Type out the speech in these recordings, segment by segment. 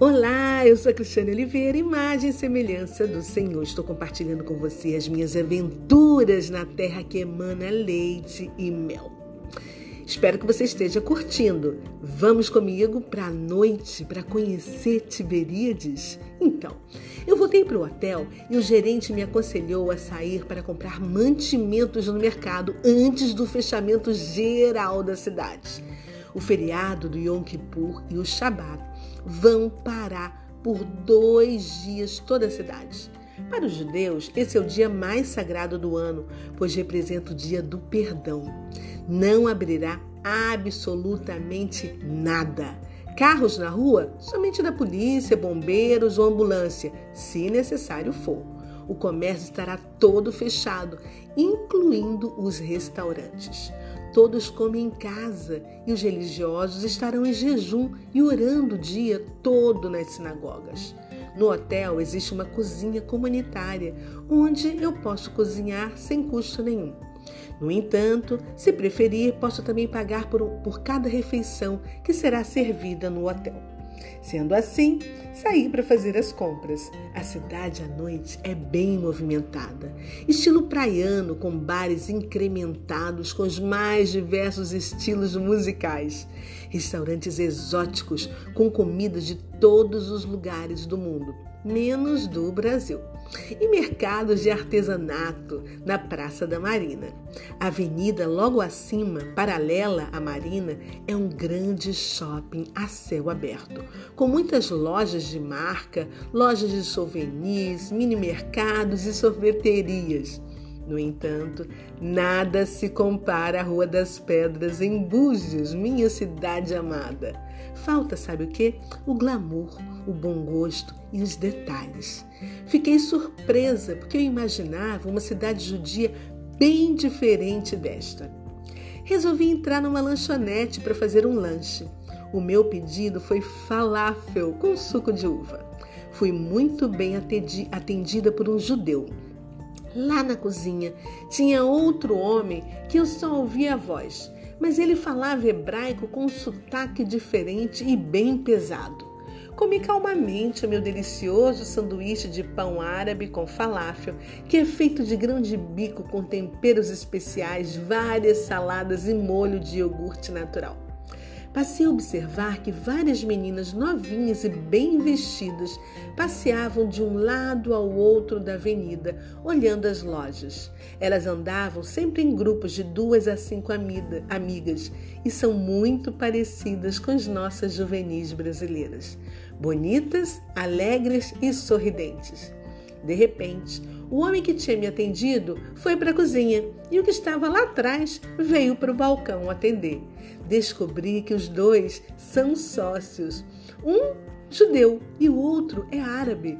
Olá, eu sou a Cristiane Oliveira, imagem e semelhança do Senhor. Estou compartilhando com você as minhas aventuras na terra que emana leite e mel. Espero que você esteja curtindo. Vamos comigo para a noite para conhecer Tiberíades? Então, eu voltei para o hotel e o gerente me aconselhou a sair para comprar mantimentos no mercado antes do fechamento geral da cidade. O feriado do Yom Kippur e o Shabat vão parar por dois dias toda a cidade. Para os judeus, esse é o dia mais sagrado do ano, pois representa o dia do perdão. Não abrirá absolutamente nada. Carros na rua, somente da polícia, bombeiros ou ambulância, se necessário for. O comércio estará todo fechado, incluindo os restaurantes. Todos comem em casa e os religiosos estarão em jejum e orando o dia todo nas sinagogas. No hotel existe uma cozinha comunitária onde eu posso cozinhar sem custo nenhum. No entanto, se preferir, posso também pagar por, por cada refeição que será servida no hotel. Sendo assim, saí para fazer as compras. A cidade à noite é bem movimentada, estilo praiano, com bares incrementados com os mais diversos estilos musicais, restaurantes exóticos com comidas de todos os lugares do mundo, menos do Brasil e mercados de artesanato na Praça da Marina. A avenida logo acima, paralela à Marina, é um grande shopping a céu aberto, com muitas lojas de marca, lojas de souvenirs, mini mercados e sorveterias. No entanto, nada se compara à Rua das Pedras em Búzios, minha cidade amada. Falta, sabe o que? O glamour, o bom gosto e os detalhes. Fiquei surpresa porque eu imaginava uma cidade judia bem diferente desta. Resolvi entrar numa lanchonete para fazer um lanche. O meu pedido foi falafel com suco de uva. Fui muito bem atendida por um judeu. Lá na cozinha tinha outro homem que eu só ouvia a voz, mas ele falava hebraico com um sotaque diferente e bem pesado. Comi calmamente o meu delicioso sanduíche de pão árabe com falafel, que é feito de grão de bico com temperos especiais, várias saladas e molho de iogurte natural. Passei a observar que várias meninas novinhas e bem vestidas passeavam de um lado ao outro da avenida, olhando as lojas. Elas andavam sempre em grupos de duas a cinco amigas e são muito parecidas com as nossas juvenis brasileiras. Bonitas, alegres e sorridentes. De repente, o homem que tinha me atendido foi para a cozinha e o que estava lá atrás veio para o balcão atender. Descobri que os dois são sócios. Um judeu e o outro é árabe.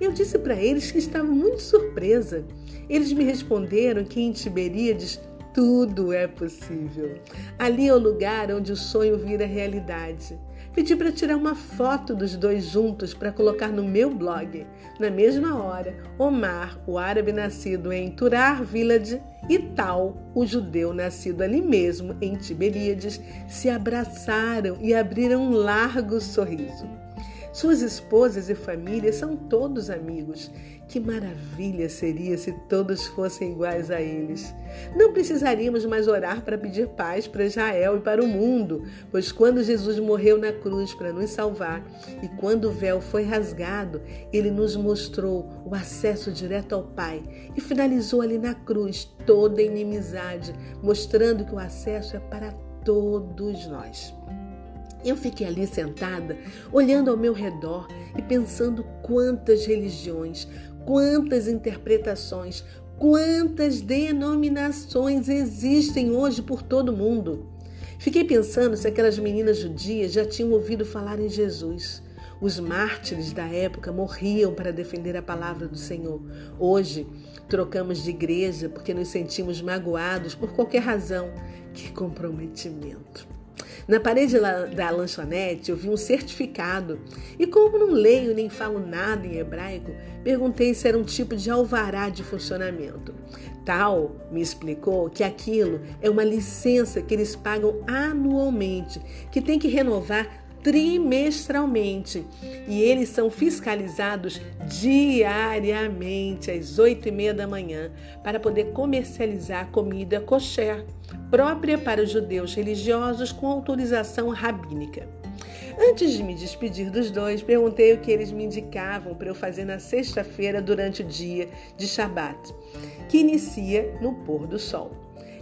Eu disse para eles que estava muito surpresa. Eles me responderam que em Tiberíades tudo é possível. Ali é o lugar onde o sonho vira realidade. Pedi para tirar uma foto dos dois juntos para colocar no meu blog. Na mesma hora, Omar, o árabe nascido em Turar Village, e Tal, o judeu nascido ali mesmo em Tiberíades, se abraçaram e abriram um largo sorriso. Suas esposas e famílias são todos amigos. Que maravilha seria se todos fossem iguais a eles. Não precisaríamos mais orar para pedir paz para Israel e para o mundo, pois quando Jesus morreu na cruz para nos salvar e quando o véu foi rasgado, ele nos mostrou o acesso direto ao Pai e finalizou ali na cruz toda inimizade, mostrando que o acesso é para todos nós. Eu fiquei ali sentada, olhando ao meu redor e pensando quantas religiões, quantas interpretações, quantas denominações existem hoje por todo o mundo. Fiquei pensando se aquelas meninas judias já tinham ouvido falar em Jesus. Os mártires da época morriam para defender a palavra do Senhor. Hoje, trocamos de igreja porque nos sentimos magoados por qualquer razão. Que comprometimento! Na parede da lanchonete eu vi um certificado e, como não leio nem falo nada em hebraico, perguntei se era um tipo de alvará de funcionamento. Tal me explicou que aquilo é uma licença que eles pagam anualmente, que tem que renovar trimestralmente e eles são fiscalizados diariamente às oito e meia da manhã para poder comercializar comida kosher própria para os judeus religiosos com autorização rabínica. Antes de me despedir dos dois, perguntei o que eles me indicavam para eu fazer na sexta-feira durante o dia de Shabat, que inicia no pôr do sol.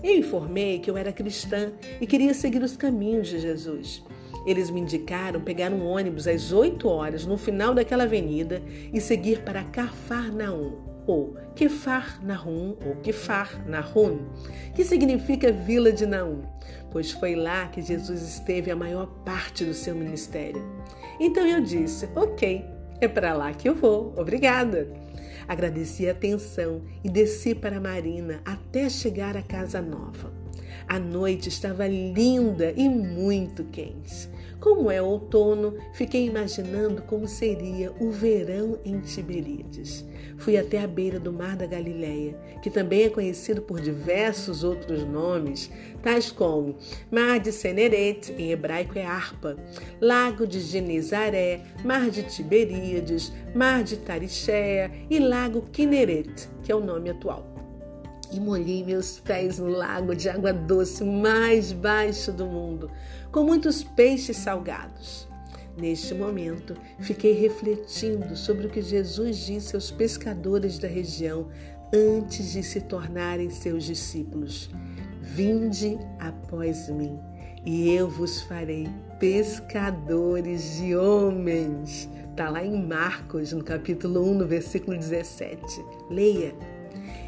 Eu informei que eu era cristã e queria seguir os caminhos de Jesus. Eles me indicaram pegar um ônibus às 8 horas no final daquela avenida e seguir para Cafarnaum, ou Kefar Nahum, ou Kefar Nahum, que significa Vila de Naum, pois foi lá que Jesus esteve a maior parte do seu ministério. Então eu disse: Ok, é para lá que eu vou, obrigada. Agradeci a atenção e desci para a marina até chegar à casa nova. A noite estava linda e muito quente. Como é outono, fiquei imaginando como seria o verão em Tiberíades. Fui até a beira do Mar da Galileia, que também é conhecido por diversos outros nomes, tais como Mar de Seneret, em hebraico é Arpa, Lago de Genezaré, Mar de Tiberíades, Mar de Tarixéia e Lago Kineret, que é o nome atual e molhei meus pés no lago de água doce mais baixo do mundo, com muitos peixes salgados. Neste momento, fiquei refletindo sobre o que Jesus disse aos pescadores da região antes de se tornarem seus discípulos: Vinde após mim, e eu vos farei pescadores de homens. Está lá em Marcos, no capítulo 1, no versículo 17. Leia.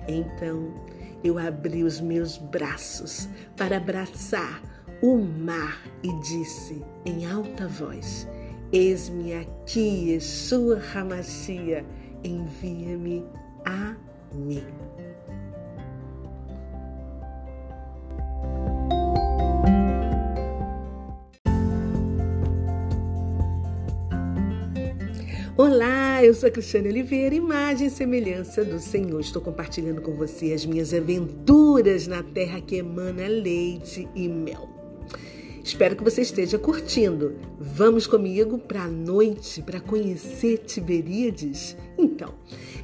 Então eu abri os meus braços para abraçar o mar e disse em alta voz: Eis-me aqui, Yeshua Hamashia, envia-me a mim. Olá, eu sou a Cristiane Oliveira, imagem e semelhança do Senhor. Estou compartilhando com você as minhas aventuras na terra que emana leite e mel. Espero que você esteja curtindo. Vamos comigo para a noite para conhecer Tiberíades? Então,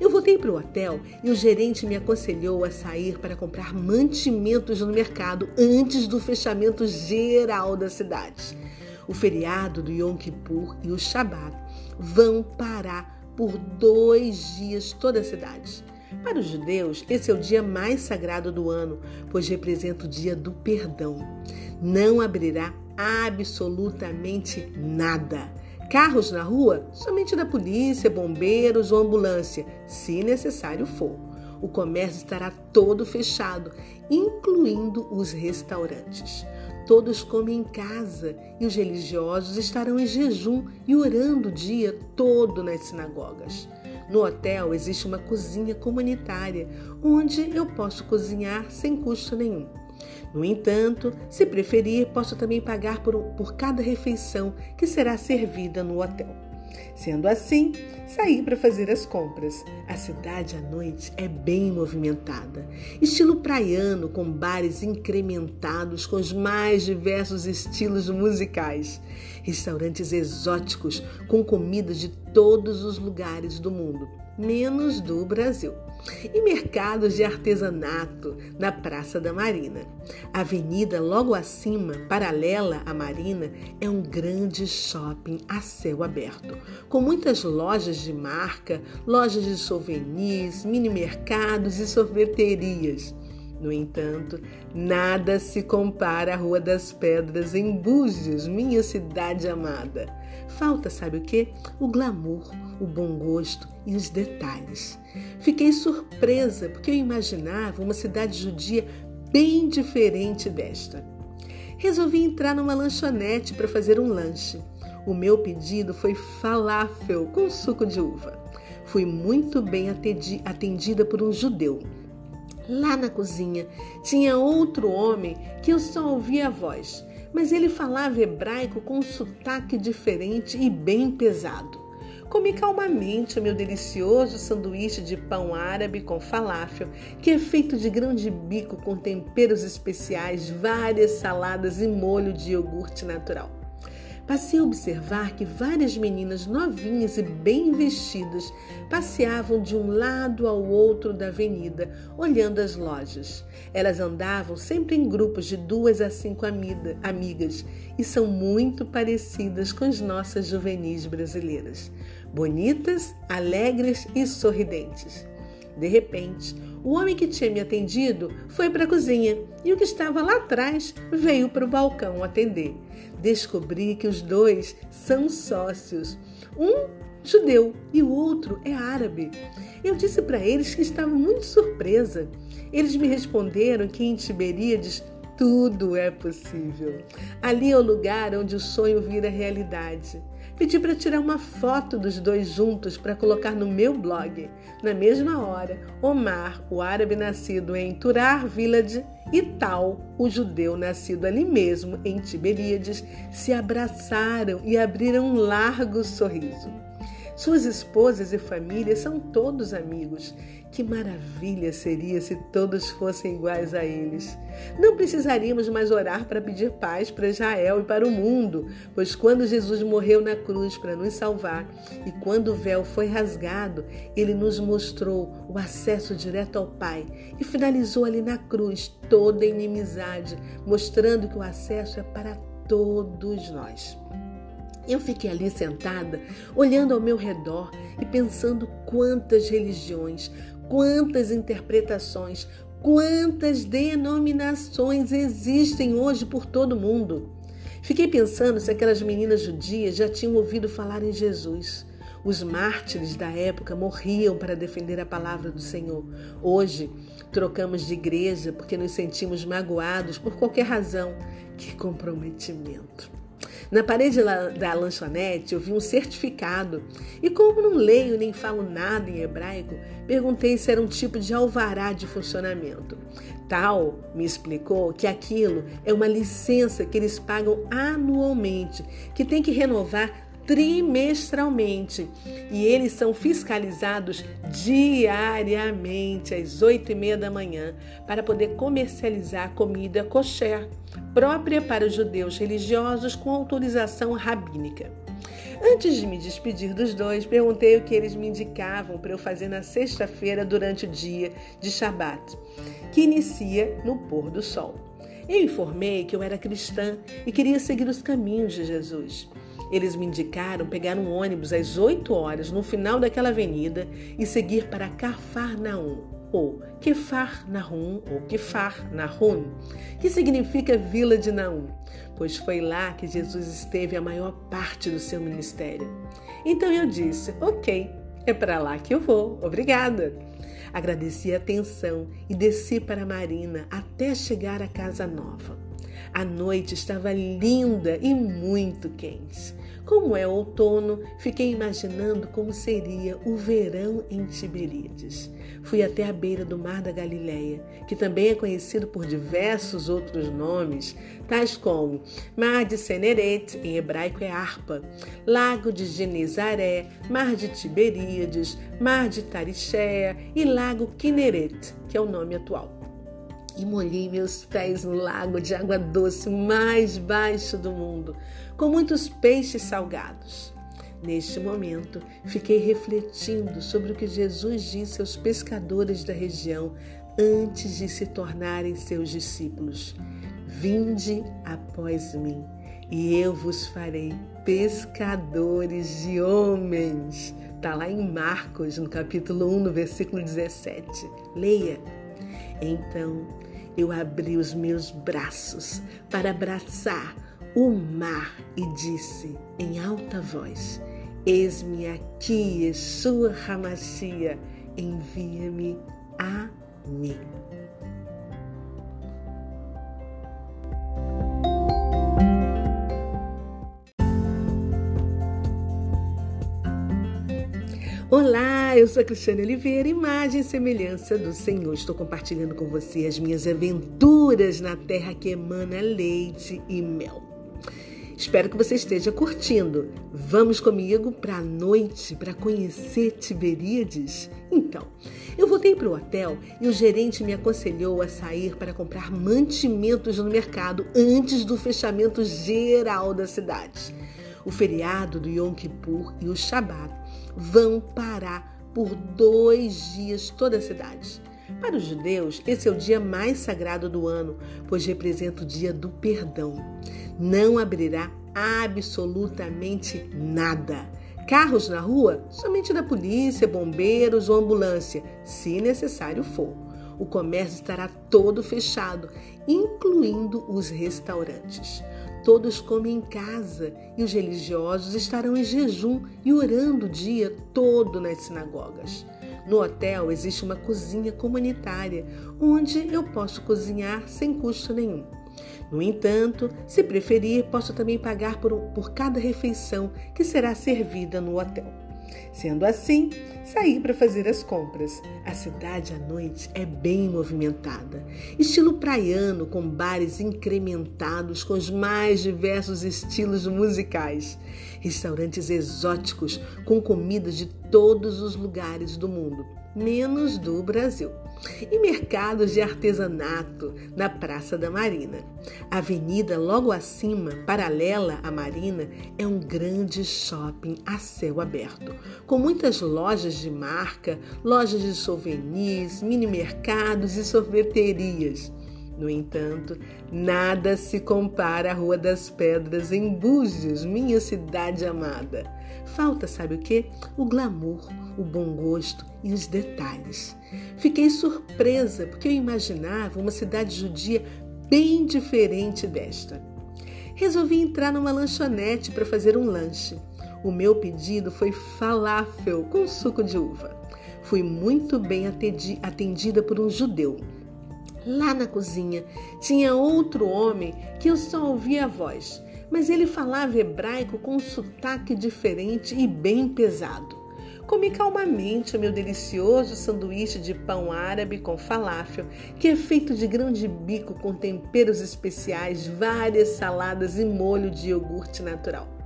eu voltei para o hotel e o gerente me aconselhou a sair para comprar mantimentos no mercado antes do fechamento geral da cidade. O feriado do Yom Kippur e o Shabat vão parar por dois dias toda a cidade. Para os judeus, esse é o dia mais sagrado do ano, pois representa o dia do perdão. Não abrirá absolutamente nada. Carros na rua, somente da polícia, bombeiros ou ambulância, se necessário for. O comércio estará todo fechado, incluindo os restaurantes. Todos comem em casa e os religiosos estarão em jejum e orando o dia todo nas sinagogas. No hotel existe uma cozinha comunitária onde eu posso cozinhar sem custo nenhum. No entanto, se preferir, posso também pagar por, por cada refeição que será servida no hotel. Sendo assim, saí para fazer as compras. A cidade à noite é bem movimentada, estilo praiano, com bares incrementados com os mais diversos estilos musicais, restaurantes exóticos com comidas de todos os lugares do mundo menos do Brasil. E mercados de artesanato na Praça da Marina. A avenida logo acima, paralela à Marina, é um grande shopping a céu aberto, com muitas lojas de marca, lojas de souvenirs, mini mercados e sorveterias. No entanto, nada se compara à Rua das Pedras em Búzios, minha cidade amada. Falta, sabe o que? O glamour, o bom gosto e os detalhes. Fiquei surpresa porque eu imaginava uma cidade judia bem diferente desta. Resolvi entrar numa lanchonete para fazer um lanche. O meu pedido foi falafel com suco de uva. Fui muito bem atendida por um judeu Lá na cozinha tinha outro homem que eu só ouvia a voz, mas ele falava hebraico com um sotaque diferente e bem pesado. Comi calmamente o meu delicioso sanduíche de pão árabe com falafel, que é feito de grão de bico com temperos especiais, várias saladas e molho de iogurte natural. Passei a observar que várias meninas novinhas e bem vestidas passeavam de um lado ao outro da avenida, olhando as lojas. Elas andavam sempre em grupos de duas a cinco amigas e são muito parecidas com as nossas juvenis brasileiras. Bonitas, alegres e sorridentes. De repente, o homem que tinha me atendido foi para a cozinha e o que estava lá atrás veio para o balcão atender. Descobri que os dois são sócios. Um judeu e o outro é árabe. Eu disse para eles que estava muito surpresa. Eles me responderam que em Tiberíades tudo é possível. Ali é o lugar onde o sonho vira realidade. Pedi para tirar uma foto dos dois juntos para colocar no meu blog. Na mesma hora, Omar, o árabe nascido em Turar Village, e Tal, o judeu nascido ali mesmo em Tiberíades, se abraçaram e abriram um largo sorriso. Suas esposas e famílias são todos amigos. Que maravilha seria se todos fossem iguais a eles. Não precisaríamos mais orar para pedir paz para Israel e para o mundo, pois quando Jesus morreu na cruz para nos salvar e quando o véu foi rasgado, ele nos mostrou o acesso direto ao Pai e finalizou ali na cruz toda inimizade, mostrando que o acesso é para todos nós. Eu fiquei ali sentada, olhando ao meu redor e pensando quantas religiões, quantas interpretações, quantas denominações existem hoje por todo mundo. Fiquei pensando se aquelas meninas judias já tinham ouvido falar em Jesus. Os mártires da época morriam para defender a palavra do Senhor. Hoje, trocamos de igreja porque nos sentimos magoados por qualquer razão. Que comprometimento! Na parede da lanchonete eu vi um certificado e, como não leio nem falo nada em hebraico, perguntei se era um tipo de alvará de funcionamento. Tal me explicou que aquilo é uma licença que eles pagam anualmente, que tem que renovar trimestralmente e eles são fiscalizados diariamente às oito e meia da manhã para poder comercializar comida kosher própria para os judeus religiosos com autorização rabínica. Antes de me despedir dos dois, perguntei o que eles me indicavam para eu fazer na sexta-feira durante o dia de Shabat, que inicia no pôr do sol. Eu informei que eu era cristã e queria seguir os caminhos de Jesus. Eles me indicaram pegar um ônibus às 8 horas no final daquela avenida e seguir para Cafarnaum, ou Kefar Nahum, ou Kefar Nahum, que significa Vila de Naum, pois foi lá que Jesus esteve a maior parte do seu ministério. Então eu disse: Ok, é para lá que eu vou, obrigada. Agradeci a atenção e desci para a marina até chegar à casa nova. A noite estava linda e muito quente. Como é outono, fiquei imaginando como seria o verão em Tiberíades. Fui até a beira do Mar da Galileia, que também é conhecido por diversos outros nomes, tais como Mar de Seneret, em hebraico é Arpa, Lago de Genezaré, Mar de Tiberíades, Mar de Tarixéia e Lago Kineret, que é o nome atual e molhei meus pés no lago de água doce mais baixo do mundo, com muitos peixes salgados. Neste momento, fiquei refletindo sobre o que Jesus disse aos pescadores da região antes de se tornarem seus discípulos: Vinde após mim, e eu vos farei pescadores de homens. Está lá em Marcos, no capítulo 1, no versículo 17. Leia. Então eu abri os meus braços para abraçar o mar e disse em alta voz: Eis-me aqui, Yeshua Hamashia, envia-me a mim. Olá, eu sou a Cristiane Oliveira, imagem e semelhança do Senhor. Estou compartilhando com você as minhas aventuras na terra que emana leite e mel. Espero que você esteja curtindo. Vamos comigo para a noite para conhecer Tiberíades? Então, eu voltei para o hotel e o gerente me aconselhou a sair para comprar mantimentos no mercado antes do fechamento geral da cidade. O feriado do Yom Kippur e o Shabat vão parar por dois dias toda a cidade. Para os judeus, esse é o dia mais sagrado do ano, pois representa o dia do perdão. Não abrirá absolutamente nada. Carros na rua, somente da polícia, bombeiros ou ambulância, se necessário for. O comércio estará todo fechado, incluindo os restaurantes. Todos comem em casa e os religiosos estarão em jejum e orando o dia todo nas sinagogas. No hotel existe uma cozinha comunitária onde eu posso cozinhar sem custo nenhum. No entanto, se preferir, posso também pagar por, por cada refeição que será servida no hotel. Sendo assim, saí para fazer as compras. A cidade à noite é bem movimentada, estilo praiano, com bares incrementados com os mais diversos estilos musicais, restaurantes exóticos com comidas de todos os lugares do mundo, menos do Brasil e mercados de artesanato na Praça da Marina. A avenida logo acima, paralela à Marina, é um grande shopping a céu aberto, com muitas lojas de marca, lojas de souvenirs, mini mercados e sorveterias. No entanto, nada se compara à Rua das Pedras em Búzios, minha cidade amada. Falta, sabe o que? O glamour, o bom gosto e os detalhes. Fiquei surpresa porque eu imaginava uma cidade judia bem diferente desta. Resolvi entrar numa lanchonete para fazer um lanche. O meu pedido foi falafel com suco de uva. Fui muito bem atendida por um judeu Lá na cozinha tinha outro homem que eu só ouvia a voz, mas ele falava hebraico com um sotaque diferente e bem pesado. Comi calmamente o meu delicioso sanduíche de pão árabe com falafel, que é feito de grão de bico com temperos especiais, várias saladas e molho de iogurte natural.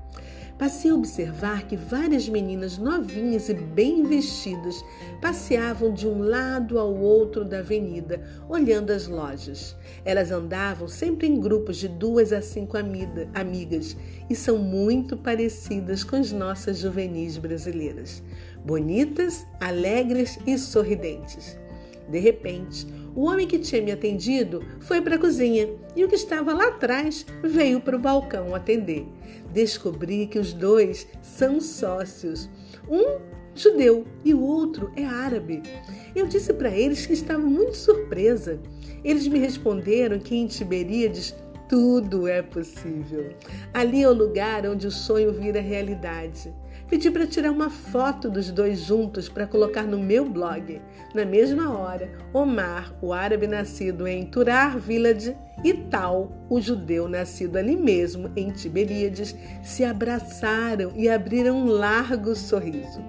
Passei a observar que várias meninas novinhas e bem vestidas passeavam de um lado ao outro da avenida, olhando as lojas. Elas andavam sempre em grupos de duas a cinco amigas e são muito parecidas com as nossas juvenis brasileiras. Bonitas, alegres e sorridentes. De repente, o homem que tinha me atendido foi para a cozinha e o que estava lá atrás veio para o balcão atender. Descobri que os dois são sócios. Um judeu e o outro é árabe. Eu disse para eles que estava muito surpresa. Eles me responderam que em Tiberíades tudo é possível. Ali é o lugar onde o sonho vira realidade. Pedi para tirar uma foto dos dois juntos para colocar no meu blog. Na mesma hora, Omar, o árabe nascido em Turar Village, e Tal, o judeu nascido ali mesmo em Tiberíades, se abraçaram e abriram um largo sorriso.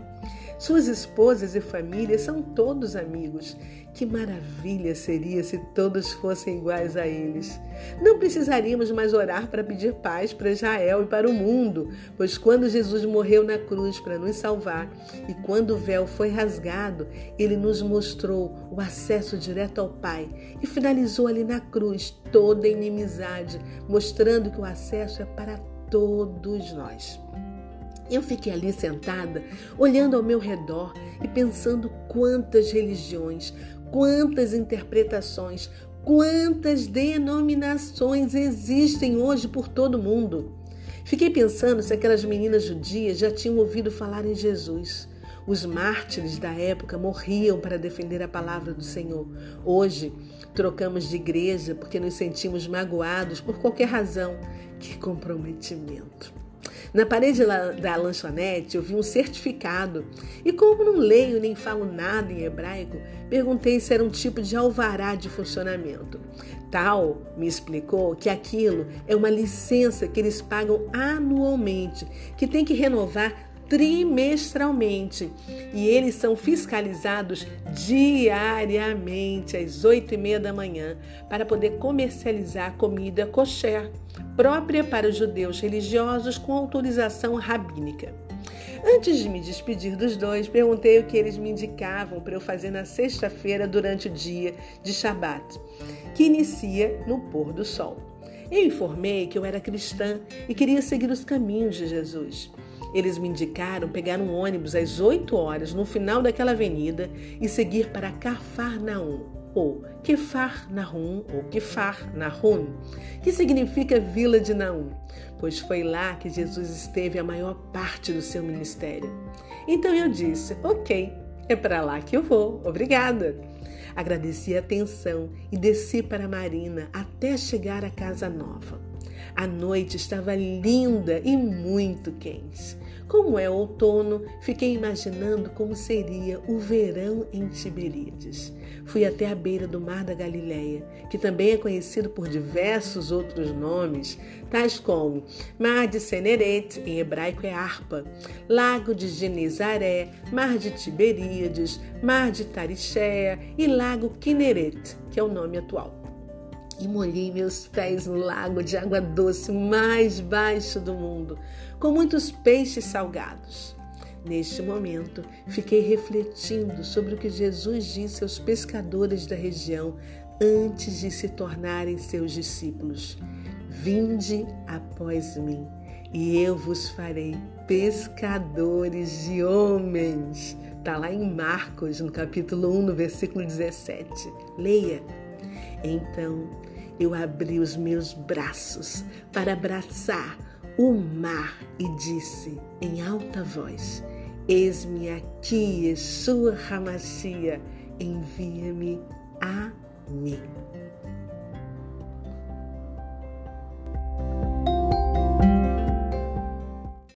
Suas esposas e família são todos amigos. Que maravilha seria se todos fossem iguais a eles. Não precisaríamos mais orar para pedir paz para Israel e para o mundo, pois quando Jesus morreu na cruz para nos salvar e quando o véu foi rasgado, ele nos mostrou o acesso direto ao Pai e finalizou ali na cruz toda inimizade, mostrando que o acesso é para todos nós. Eu fiquei ali sentada, olhando ao meu redor e pensando quantas religiões, quantas interpretações, quantas denominações existem hoje por todo o mundo. Fiquei pensando se aquelas meninas judias já tinham ouvido falar em Jesus. Os mártires da época morriam para defender a palavra do Senhor. Hoje, trocamos de igreja porque nos sentimos magoados por qualquer razão. Que comprometimento! Na parede da lanchonete eu vi um certificado e, como não leio nem falo nada em hebraico, perguntei se era um tipo de alvará de funcionamento. Tal me explicou que aquilo é uma licença que eles pagam anualmente, que tem que renovar trimestralmente e eles são fiscalizados diariamente às oito e meia da manhã para poder comercializar comida kosher própria para os judeus religiosos com autorização rabínica. Antes de me despedir dos dois, perguntei o que eles me indicavam para eu fazer na sexta-feira durante o dia de Shabat, que inicia no pôr do sol. Eu informei que eu era cristã e queria seguir os caminhos de Jesus. Eles me indicaram pegar um ônibus às 8 horas no final daquela avenida e seguir para Cafarnaum, ou Kefar Nahum, ou Kefar Nahum, que significa Vila de Naum, pois foi lá que Jesus esteve a maior parte do seu ministério. Então eu disse: Ok, é para lá que eu vou, obrigada. Agradeci a atenção e desci para a marina até chegar à casa nova. A noite estava linda e muito quente. Como é outono, fiquei imaginando como seria o verão em Tiberíades. Fui até a beira do Mar da Galileia, que também é conhecido por diversos outros nomes, tais como Mar de Seneret, em hebraico é Arpa, Lago de Genezaré, Mar de Tiberíades, Mar de Tarixéia e Lago Kineret, que é o nome atual e molhei meus pés no lago de água doce mais baixo do mundo, com muitos peixes salgados. Neste momento, fiquei refletindo sobre o que Jesus disse aos pescadores da região antes de se tornarem seus discípulos: Vinde após mim, e eu vos farei pescadores de homens. Está lá em Marcos, no capítulo 1, no versículo 17. Leia. Então eu abri os meus braços para abraçar o mar e disse em alta voz: Eis-me aqui, Yeshua Hamashia, envia-me a mim.